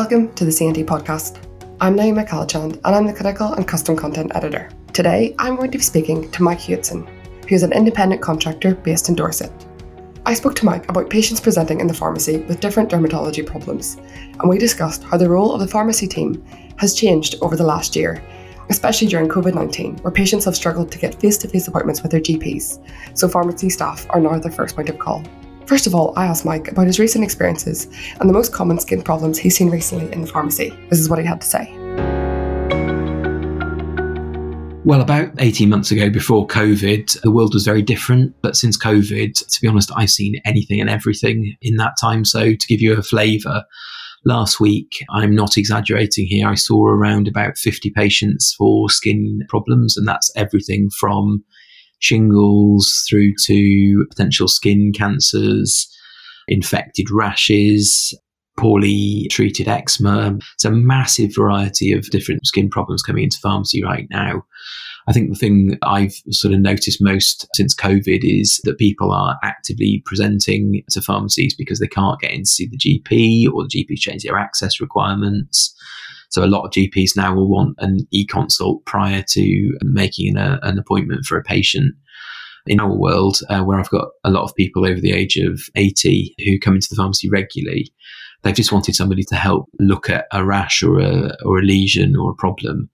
Welcome to the CND podcast. I'm Naima Kalachand and I'm the clinical and custom content editor. Today, I'm going to be speaking to Mike Hewitson, who is an independent contractor based in Dorset. I spoke to Mike about patients presenting in the pharmacy with different dermatology problems, and we discussed how the role of the pharmacy team has changed over the last year, especially during COVID 19, where patients have struggled to get face to face appointments with their GPs, so pharmacy staff are now their first point of call. First of all, I asked Mike about his recent experiences and the most common skin problems he's seen recently in the pharmacy. This is what he had to say. Well, about 18 months ago, before COVID, the world was very different. But since COVID, to be honest, I've seen anything and everything in that time. So, to give you a flavour, last week, I'm not exaggerating here, I saw around about 50 patients for skin problems, and that's everything from shingles through to potential skin cancers, infected rashes, poorly treated eczema. It's a massive variety of different skin problems coming into pharmacy right now. I think the thing I've sort of noticed most since COVID is that people are actively presenting to pharmacies because they can't get in to see the GP or the GP change their access requirements. So a lot of GPs now will want an e-consult prior to making a, an appointment for a patient. In our world, uh, where I've got a lot of people over the age of 80 who come into the pharmacy regularly, they've just wanted somebody to help look at a rash or a, or a lesion or a problem.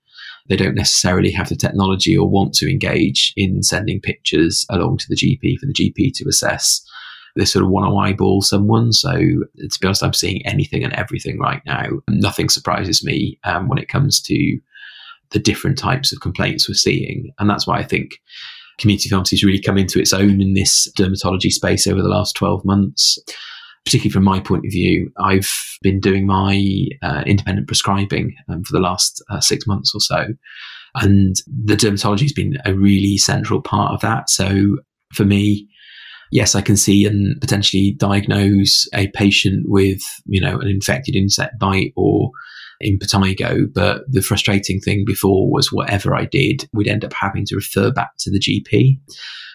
They don't necessarily have the technology or want to engage in sending pictures along to the GP for the GP to assess they sort of want to eyeball someone. So to be honest, I'm seeing anything and everything right now. Nothing surprises me um, when it comes to the different types of complaints we're seeing, and that's why I think community pharmacy has really come into its own in this dermatology space over the last 12 months. Particularly from my point of view, I've been doing my uh, independent prescribing um, for the last uh, six months or so. And the dermatology has been a really central part of that. So for me, yes, I can see and potentially diagnose a patient with, you know, an infected insect bite or impetigo. But the frustrating thing before was whatever I did, we'd end up having to refer back to the GP,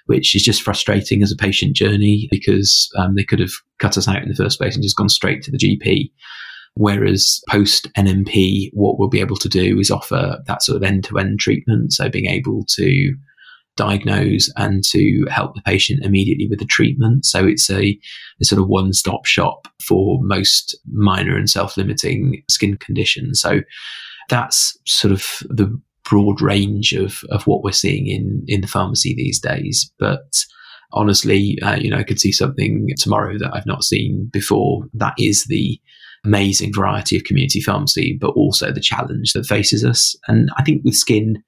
which is just frustrating as a patient journey because um, they could have cut us out in the first place and just gone straight to the GP. Whereas post NMP, what we'll be able to do is offer that sort of end to end treatment. So being able to diagnose and to help the patient immediately with the treatment. So it's a, a sort of one stop shop for most minor and self limiting skin conditions. So that's sort of the broad range of, of what we're seeing in, in the pharmacy these days. But honestly, uh, you know, I could see something tomorrow that I've not seen before. That is the amazing variety of community pharmacy, but also the challenge that faces us. And I think with skin,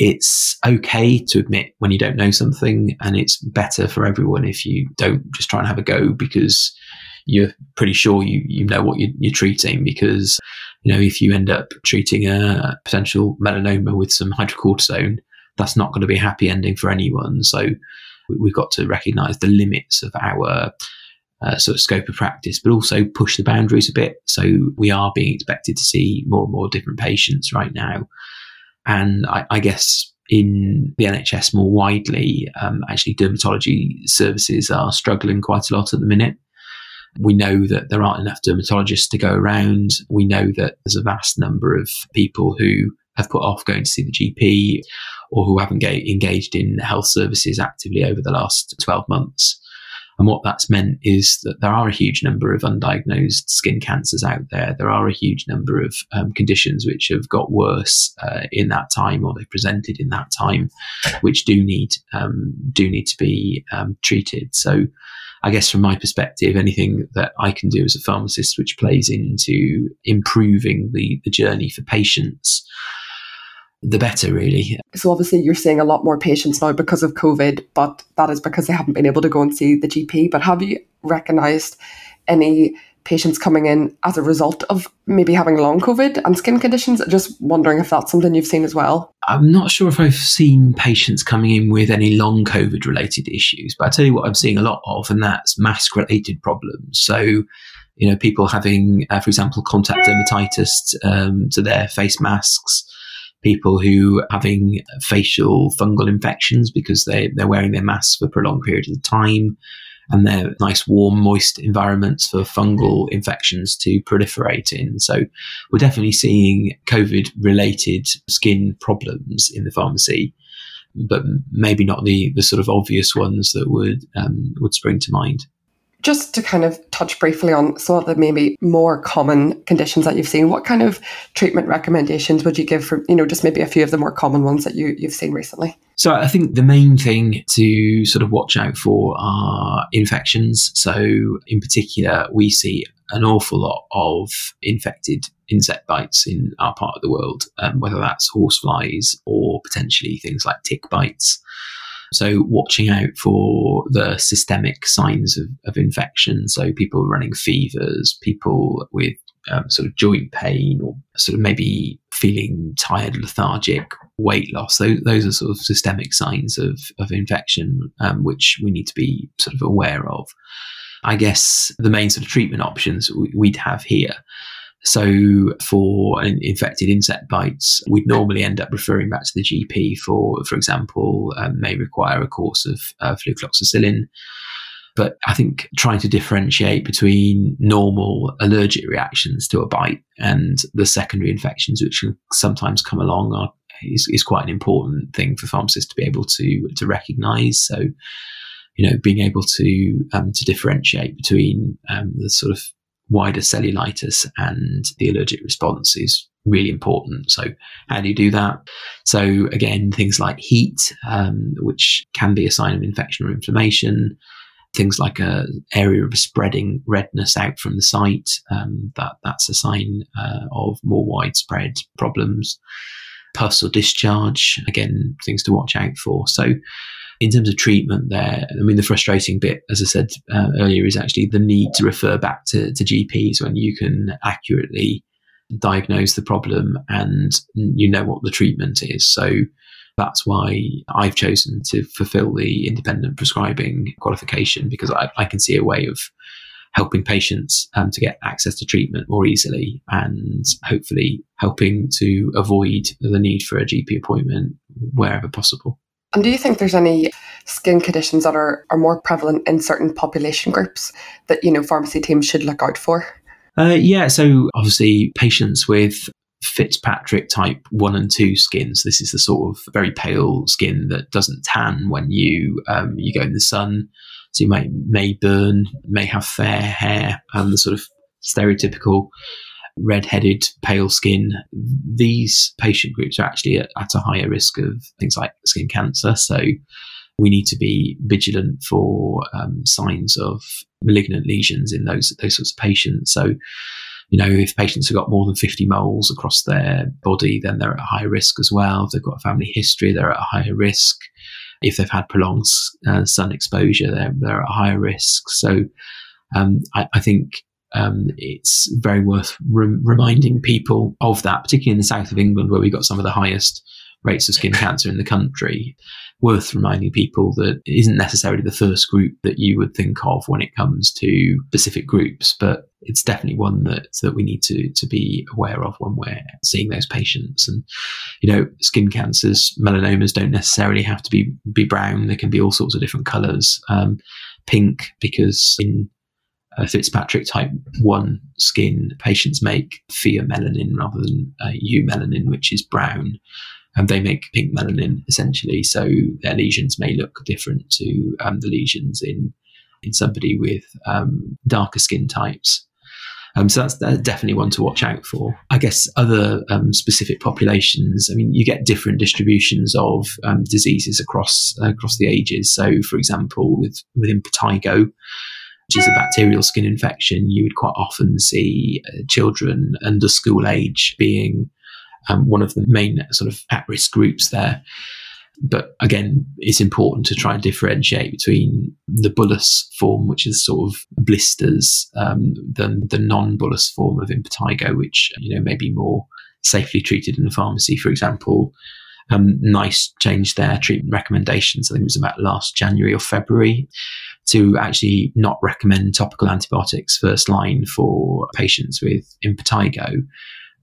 it's okay to admit when you don't know something, and it's better for everyone if you don't just try and have a go because you're pretty sure you, you know what you're, you're treating. Because, you know, if you end up treating a potential melanoma with some hydrocortisone, that's not going to be a happy ending for anyone. So we've got to recognize the limits of our uh, sort of scope of practice, but also push the boundaries a bit. So we are being expected to see more and more different patients right now. And I, I guess in the NHS more widely, um, actually dermatology services are struggling quite a lot at the minute. We know that there aren't enough dermatologists to go around. We know that there's a vast number of people who have put off going to see the GP or who haven't engaged in health services actively over the last 12 months. And what that's meant is that there are a huge number of undiagnosed skin cancers out there. There are a huge number of um, conditions which have got worse uh, in that time, or they presented in that time, which do need um, do need to be um, treated. So, I guess from my perspective, anything that I can do as a pharmacist, which plays into improving the the journey for patients the better, really. So, obviously, you're seeing a lot more patients now because of COVID, but that is because they haven't been able to go and see the GP. But have you recognised any patients coming in as a result of maybe having long COVID and skin conditions? Just wondering if that's something you've seen as well. I'm not sure if I've seen patients coming in with any long COVID related issues, but I tell you what I'm seeing a lot of, and that's mask related problems. So, you know, people having, uh, for example, contact dermatitis um, to their face masks people who having facial fungal infections because they, they're wearing their masks for prolonged periods of time. and they're nice, warm, moist environments for fungal infections to proliferate in. So we're definitely seeing COVID related skin problems in the pharmacy, but maybe not the, the sort of obvious ones that would, um, would spring to mind. Just to kind of touch briefly on some of the maybe more common conditions that you've seen, what kind of treatment recommendations would you give for, you know, just maybe a few of the more common ones that you, you've seen recently? So I think the main thing to sort of watch out for are infections. So in particular, we see an awful lot of infected insect bites in our part of the world, um, whether that's horseflies or potentially things like tick bites. So, watching out for the systemic signs of, of infection. So, people running fevers, people with um, sort of joint pain, or sort of maybe feeling tired, lethargic, weight loss. Those, those are sort of systemic signs of, of infection, um, which we need to be sort of aware of. I guess the main sort of treatment options we'd have here so for infected insect bites, we'd normally end up referring back to the GP for, for example, um, may require a course of uh, flucloxacillin. But I think trying to differentiate between normal allergic reactions to a bite and the secondary infections which can sometimes come along are, is, is quite an important thing for pharmacists to be able to to recognise. So, you know, being able to um, to differentiate between um, the sort of wider cellulitis and the allergic response is really important. So, how do you do that? So, again, things like heat, um, which can be a sign of infection or inflammation, things like a area of spreading redness out from the site, um, that that's a sign uh, of more widespread problems. Pus or discharge, again, things to watch out for. So, in terms of treatment there, I mean, the frustrating bit, as I said uh, earlier, is actually the need to refer back to, to GPs when you can accurately diagnose the problem and you know what the treatment is. So that's why I've chosen to fulfill the independent prescribing qualification because I, I can see a way of helping patients um, to get access to treatment more easily and hopefully helping to avoid the need for a GP appointment wherever possible. And do you think there's any skin conditions that are, are more prevalent in certain population groups that, you know, pharmacy teams should look out for? Uh, yeah, so obviously patients with Fitzpatrick type 1 and 2 skins. This is the sort of very pale skin that doesn't tan when you um, you go in the sun. So you may, may burn, may have fair hair, and the sort of stereotypical red-headed, pale skin, these patient groups are actually at, at, a higher risk of things like skin cancer. So we need to be vigilant for um, signs of malignant lesions in those those sorts of patients. So you know, if patients have got more than 50 moles across their body, then they're at a higher risk as well. If they've got a family history, they're at a higher risk. If they've had prolonged uh, sun exposure, they're, they're at a higher risk. So um, I, I, think um, it's very worth re- reminding people of that, particularly in the south of England, where we've got some of the highest rates of skin cancer in the country. Worth reminding people that it isn't necessarily the first group that you would think of when it comes to specific groups, but it's definitely one that that we need to to be aware of when we're seeing those patients. And you know, skin cancers, melanomas don't necessarily have to be be brown; they can be all sorts of different colours. Um, pink, because in Fitzpatrick type 1 skin, patients make pheomelanin rather than uh, eumelanin, which is brown. And they make pink melanin essentially. So their lesions may look different to um, the lesions in, in somebody with um, darker skin types. Um, so that's, that's, definitely one to watch out for. I guess other um, specific populations. I mean, you get different distributions of um, diseases across uh, across the ages. So, for example, with with impetigo, which is a bacterial skin infection, you would quite often see uh, children under school age being um, one of the main sort of at risk groups there. But again, it's important to try and differentiate between the bullous form, which is sort of blisters, um, than the non-bullous form of impetigo, which you know may be more safely treated in the pharmacy. For example, um, NICE changed their treatment recommendations. I think it was about last January or February to actually not recommend topical antibiotics first line for patients with impetigo.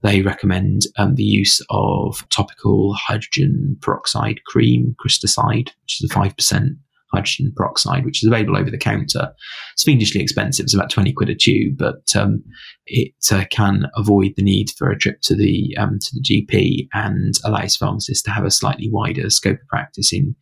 They recommend um, the use of topical hydrogen peroxide cream, Crystacide, which is a 5% hydrogen peroxide, which is available over the counter. It's fiendishly expensive. It's about 20 quid a tube, but um, it uh, can avoid the need for a trip to the um, to the GP and allows pharmacists to have a slightly wider scope of practice in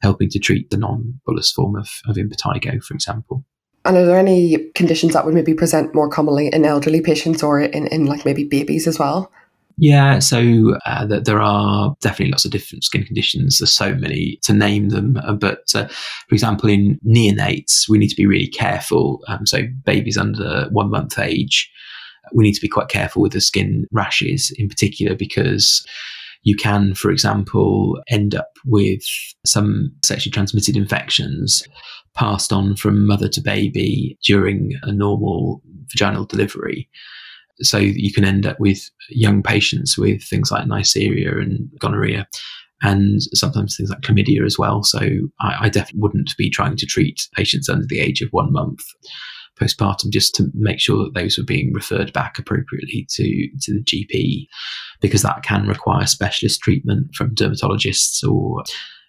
helping to treat the non-bullous form of, of impetigo, for example. And are there any conditions that would maybe present more commonly in elderly patients or in, in like maybe babies as well? Yeah, so uh, there are definitely lots of different skin conditions. There's so many to name them. Uh, but uh, for example, in neonates, we need to be really careful. Um, so babies under one month age, we need to be quite careful with the skin rashes in particular because you can, for example, end up with some sexually transmitted infections passed on from mother to baby during a normal vaginal delivery. So you can end up with young patients with things like Neisseria and gonorrhea, and sometimes things like chlamydia as well. So I, I definitely wouldn't be trying to treat patients under the age of one month postpartum just to make sure that those were being referred back appropriately to, to the GP because that can require specialist treatment from dermatologists or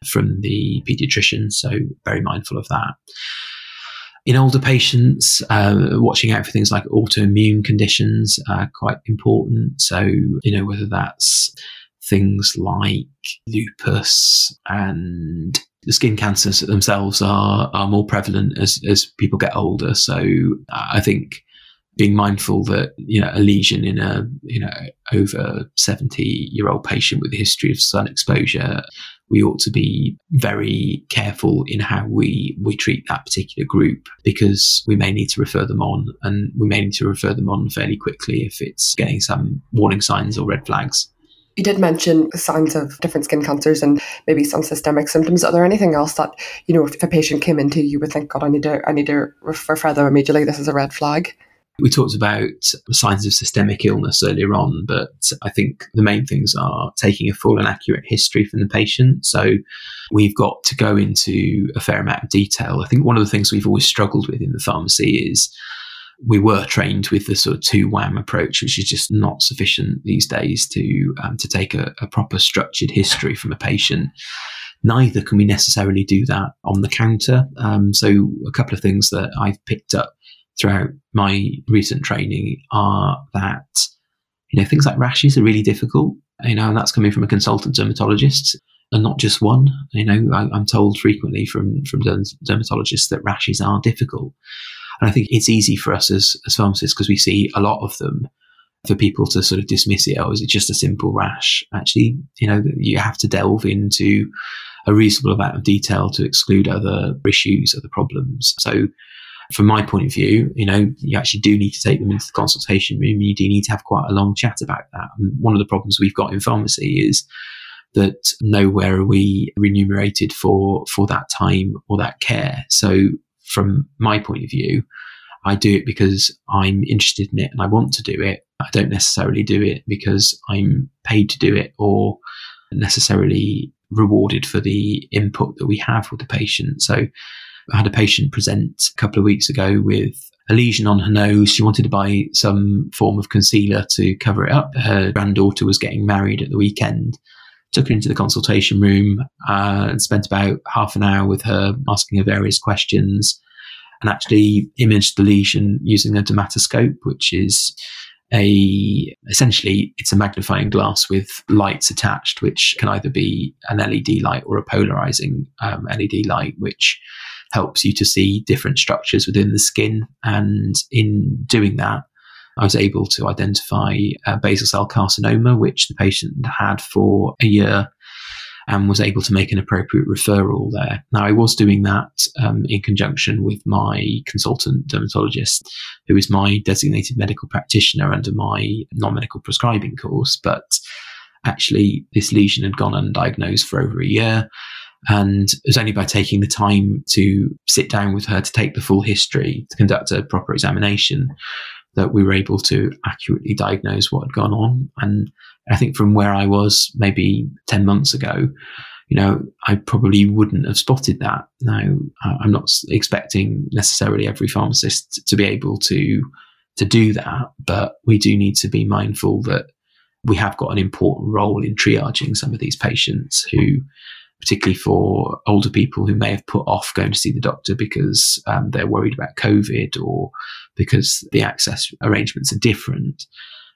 from the pediatrician. So very mindful of that. In older patients, uh, watching out for things like autoimmune conditions are quite important. So, you know, whether that's things like lupus and the skin cancers themselves are are more prevalent as as people get older. So I think being mindful that you know a lesion in a you know over 70 year old patient with a history of sun exposure we ought to be very careful in how we we treat that particular group because we may need to refer them on and we may need to refer them on fairly quickly if it's getting some warning signs or red flags you did mention signs of different skin cancers and maybe some systemic symptoms. Are there anything else that, you know, if a patient came into you would think, God, I need to I need to refer further immediately, this is a red flag? We talked about signs of systemic illness earlier on, but I think the main things are taking a full and accurate history from the patient. So we've got to go into a fair amount of detail. I think one of the things we've always struggled with in the pharmacy is we were trained with the sort of two WAM approach, which is just not sufficient these days to um, to take a, a proper structured history from a patient neither can we necessarily do that on the counter. Um, so, a couple of things that I've picked up throughout my recent training are that you know things like rashes are really difficult. You know, and that's coming from a consultant dermatologist and not just one. You know, I, am told frequently from from dermatologists that rashes are difficult, and I think it's easy for us as as pharmacists because we see a lot of them. For people to sort of dismiss it, oh, is it just a simple rash? Actually, you know, you have to delve into a reasonable amount of detail to exclude other issues, other problems. So from my point of view, you know, you actually do need to take them into the consultation room. You do need to have quite a long chat about that. And one of the problems we've got in pharmacy is that nowhere are we remunerated for for that time or that care. So from my point of view, I do it because I'm interested in it and I want to do it. I don't necessarily do it because I'm paid to do it or necessarily rewarded for the input that we have with the patient. So I had a patient present a couple of weeks ago with a lesion on her nose. She wanted to buy some form of concealer to cover it up. Her granddaughter was getting married at the weekend. Took her into the consultation room uh, and spent about half an hour with her, asking her various questions, and actually imaged the lesion using a dermatoscope, which is a essentially it's a magnifying glass with lights attached, which can either be an LED light or a polarizing um, LED light, which helps you to see different structures within the skin. And in doing that, I was able to identify basal cell carcinoma, which the patient had for a year and was able to make an appropriate referral there. Now, I was doing that um, in conjunction with my consultant dermatologist, who is my designated medical practitioner under my non medical prescribing course. But actually, this lesion had gone undiagnosed for over a year. And it was only by taking the time to sit down with her to take the full history, to conduct a proper examination, that we were able to accurately diagnose what had gone on. And I think from where I was maybe 10 months ago, you know, I probably wouldn't have spotted that. Now, I'm not expecting necessarily every pharmacist to be able to to do that, but we do need to be mindful that we have got an important role in triaging some of these patients who particularly for older people who may have put off going to see the doctor because um, they're worried about COVID or because the access arrangements are different.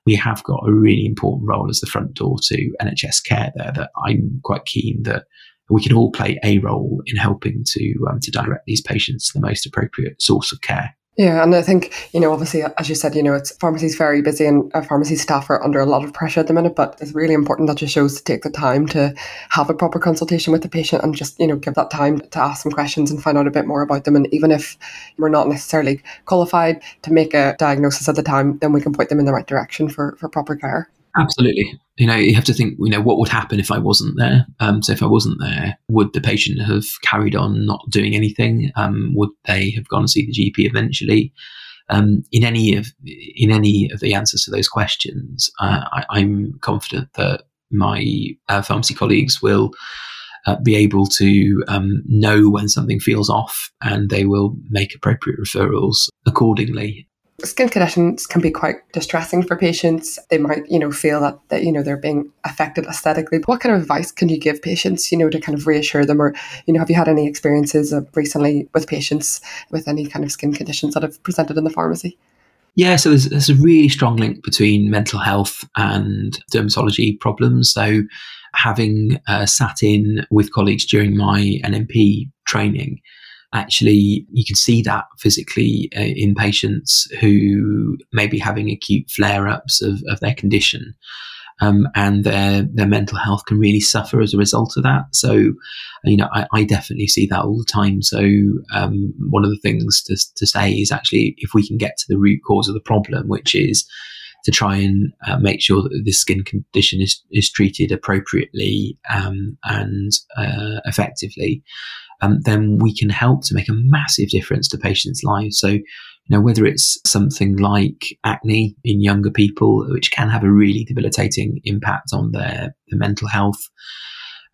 We have got a really important role as the front door to NHS care there that I'm quite keen that we can all play a role in helping to um, to direct these patients to the most appropriate source of care. Yeah, and I think, you know, obviously, as you said, you know, it's pharmacy's very busy and pharmacy staff are under a lot of pressure at the minute, but it's really important that you shows to take the time to have a proper consultation with the patient and just, you know, give that time to ask some questions and find out a bit more about them. And even if we're not necessarily qualified to make a diagnosis at the time, then we can point them in the right direction for, for proper care. Absolutely. You know, you have to think, you know, what would happen if I wasn't there? Um, so if I wasn't there, would the patient have carried on not doing anything? Um, would they have gone to see the GP eventually? Um, in any of in any of the answers to those questions, uh, I, am confident that my uh, pharmacy colleagues will uh, be able to um, know when something feels off, and they will make appropriate referrals accordingly. Skin conditions can be quite distressing for patients. They might, you know, feel that, that you know they're being affected aesthetically. What kind of advice can you give patients, you know, to kind of reassure them, or you know, have you had any experiences recently with patients with any kind of skin conditions that have presented in the pharmacy? Yeah, so there's, there's a really strong link between mental health and dermatology problems. So, having uh, sat in with colleagues during my NMP training, actually you can see that physically uh, in patients who may be having acute flare-ups of, of their condition um, and their their mental health can really suffer as a result of that. So, you know, I, I definitely see that all the time. So, um, one of the things to, to say is actually if we can get to the root cause of the problem, which is to try and uh, make sure that this skin condition is, is treated appropriately um, and uh, effectively, um, then we can help to make a massive difference to patients' lives. So, you know, whether it's something like acne in younger people, which can have a really debilitating impact on their, their mental health.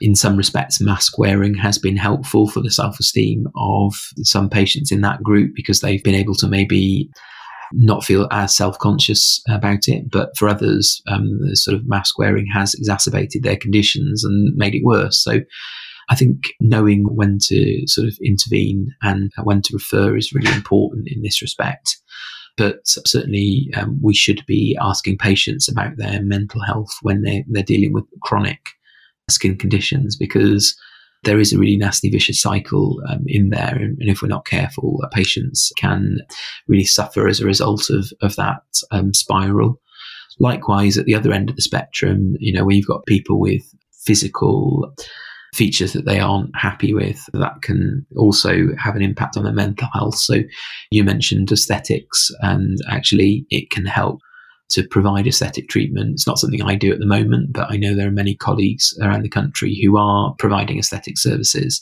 In some respects, mask wearing has been helpful for the self esteem of some patients in that group because they've been able to maybe not feel as self conscious about it. But for others, um, the sort of mask wearing has exacerbated their conditions and made it worse. So I think knowing when to sort of intervene and when to refer is really important in this respect. But certainly, um, we should be asking patients about their mental health when they're, they're dealing with chronic skin conditions because there is a really nasty vicious cycle um, in there. And, and, if we're not careful, patients can really suffer as a result of, of that um, spiral. Likewise, at the other end of the spectrum, you know, where you've got people with physical features that they aren't happy with that can also have an impact on their mental health. So you mentioned aesthetics and actually it can help to provide aesthetic treatment. It's not something I do at the moment, but I know there are many colleagues around the country who are providing aesthetic services.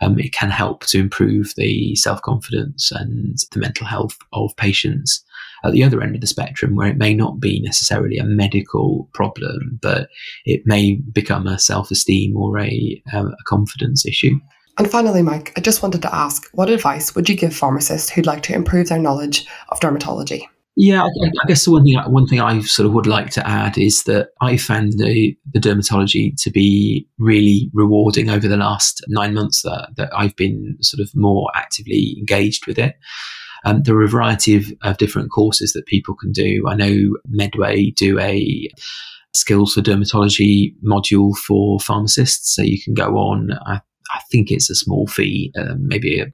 Um, it can help to improve the self confidence and the mental health of patients at the other end of the spectrum where it may not be necessarily a medical problem, but it may become a self esteem or a, um, a confidence issue. And finally, Mike, I just wanted to ask what advice would you give pharmacists who'd like to improve their knowledge of dermatology? Yeah, I, I, guess the one thing one thing I sort of would like to add is that I found the, the dermatology to be really rewarding over the last nine months that, that I've been sort of more actively engaged with it. Um, there are a variety of, of different courses that people can do. I know Medway do a skills for dermatology module for pharmacists. So you can go on, I, I think it's a small fee, uh, maybe a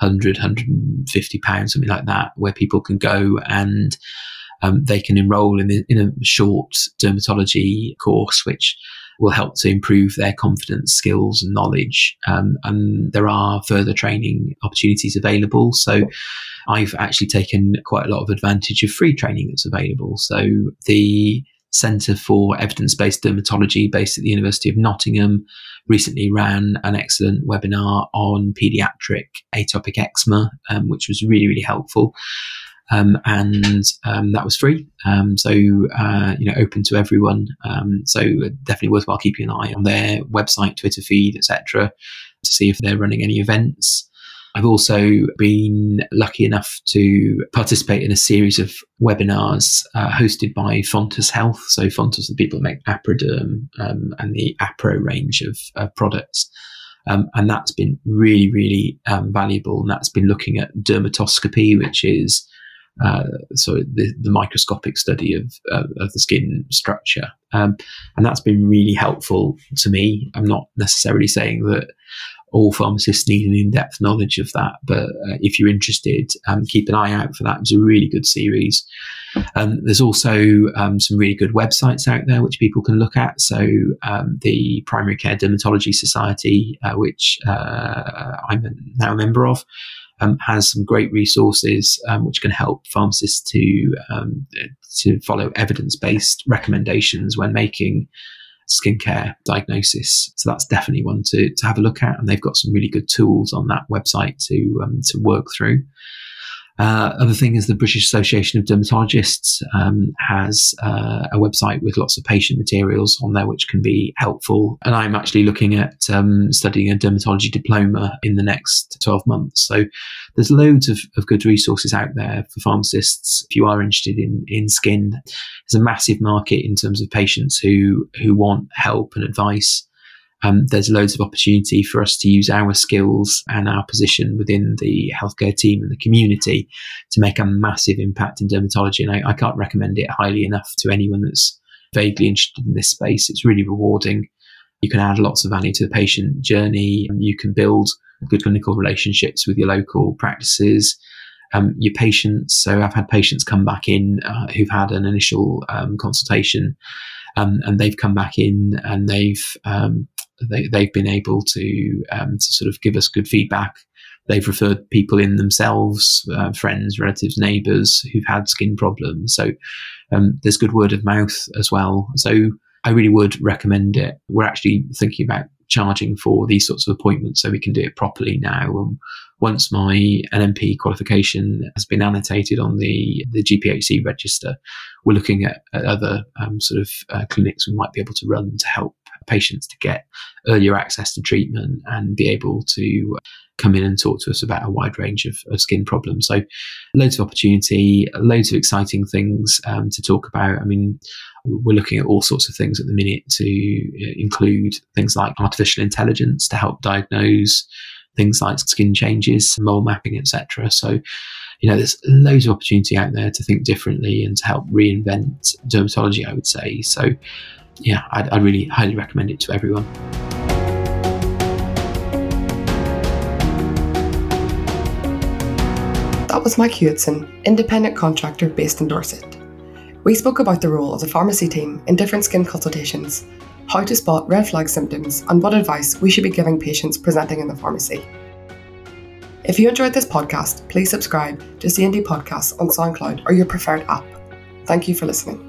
100, 150 pounds, something like that, where people can go and um, they can enroll in, the, in a short dermatology course, which will help to improve their confidence, skills, and knowledge. Um, and there are further training opportunities available. So I've actually taken quite a lot of advantage of free training that's available. So the Centre for Evidence Based Dermatology, based at the University of Nottingham, recently ran an excellent webinar on paediatric atopic eczema, um, which was really, really helpful. Um, and um, that was free. Um, so uh, you know, open to everyone. Um, so definitely worthwhile keeping an eye on their website, Twitter feed, etc., to see if they're running any events. I've also been lucky enough to participate in a series of webinars uh, hosted by Fontus Health. So Fontus, the people that make Aproderm um, and the Apro range of uh, products. Um, and that's been really, really um, valuable. And that's been looking at dermatoscopy, which is uh, so the, the, microscopic study of, uh, of the skin structure. Um, and that's been really helpful to me. I'm not necessarily saying that all pharmacists need an in-depth knowledge of that. But uh, if you're interested, um, keep an eye out for that. It's a really good series. Um, there's also um, some really good websites out there which people can look at. So um, the Primary Care Dermatology Society, uh, which uh, I'm now a member of. Um, has some great resources um, which can help pharmacists to to follow evidence based recommendations when making skincare diagnosis. So that's definitely one to, to have a look at. And they've got some really good tools on that website to, um, to work through. Uh, other thing is the British Association of Dermatologists um, has uh, a website with lots of patient materials on there, which can be helpful. And I'm actually looking at um, studying a dermatology diploma in the next 12 months. So there's loads of, of good resources out there for pharmacists if you are interested in, in skin. There's a massive market in terms of patients who, who want help and advice um, there's loads of opportunity for us to use our skills and our position within the healthcare team and the community to make a massive impact in dermatology. And I, I can't recommend it highly enough to anyone that's vaguely interested in this space. It's really rewarding. You can add lots of value to the patient journey. You can build good clinical relationships with your local practices. Um, your patients. So I've had patients come back in uh, who've had an initial um, consultation, um, and they've come back in and they've um, they, they've been able to um, to sort of give us good feedback. They've referred people in themselves, uh, friends, relatives, neighbours who've had skin problems. So um, there's good word of mouth as well. So I really would recommend it. We're actually thinking about charging for these sorts of appointments so we can do it properly now. And once my NMP qualification has been annotated on the, the GPHC register, we're looking at, at other um, sort of uh, clinics we might be able to run to help patients to get earlier access to treatment and be able to come in and talk to us about a wide range of, of skin problems. So, loads of opportunity, loads of exciting things um, to talk about. I mean, we're looking at all sorts of things at the minute to uh, include things like artificial intelligence to help diagnose things like skin changes, mole mapping, etc. So, you know, there's loads of opportunity out there to think differently and to help reinvent dermatology, I would say. So, yeah, I'd, I'd really highly recommend it to everyone. That was Mike Hewitson, independent contractor based in Dorset. We spoke about the role of the pharmacy team in different skin consultations, how to spot red flag symptoms, and what advice we should be giving patients presenting in the pharmacy. If you enjoyed this podcast, please subscribe to CND Podcasts on SoundCloud or your preferred app. Thank you for listening.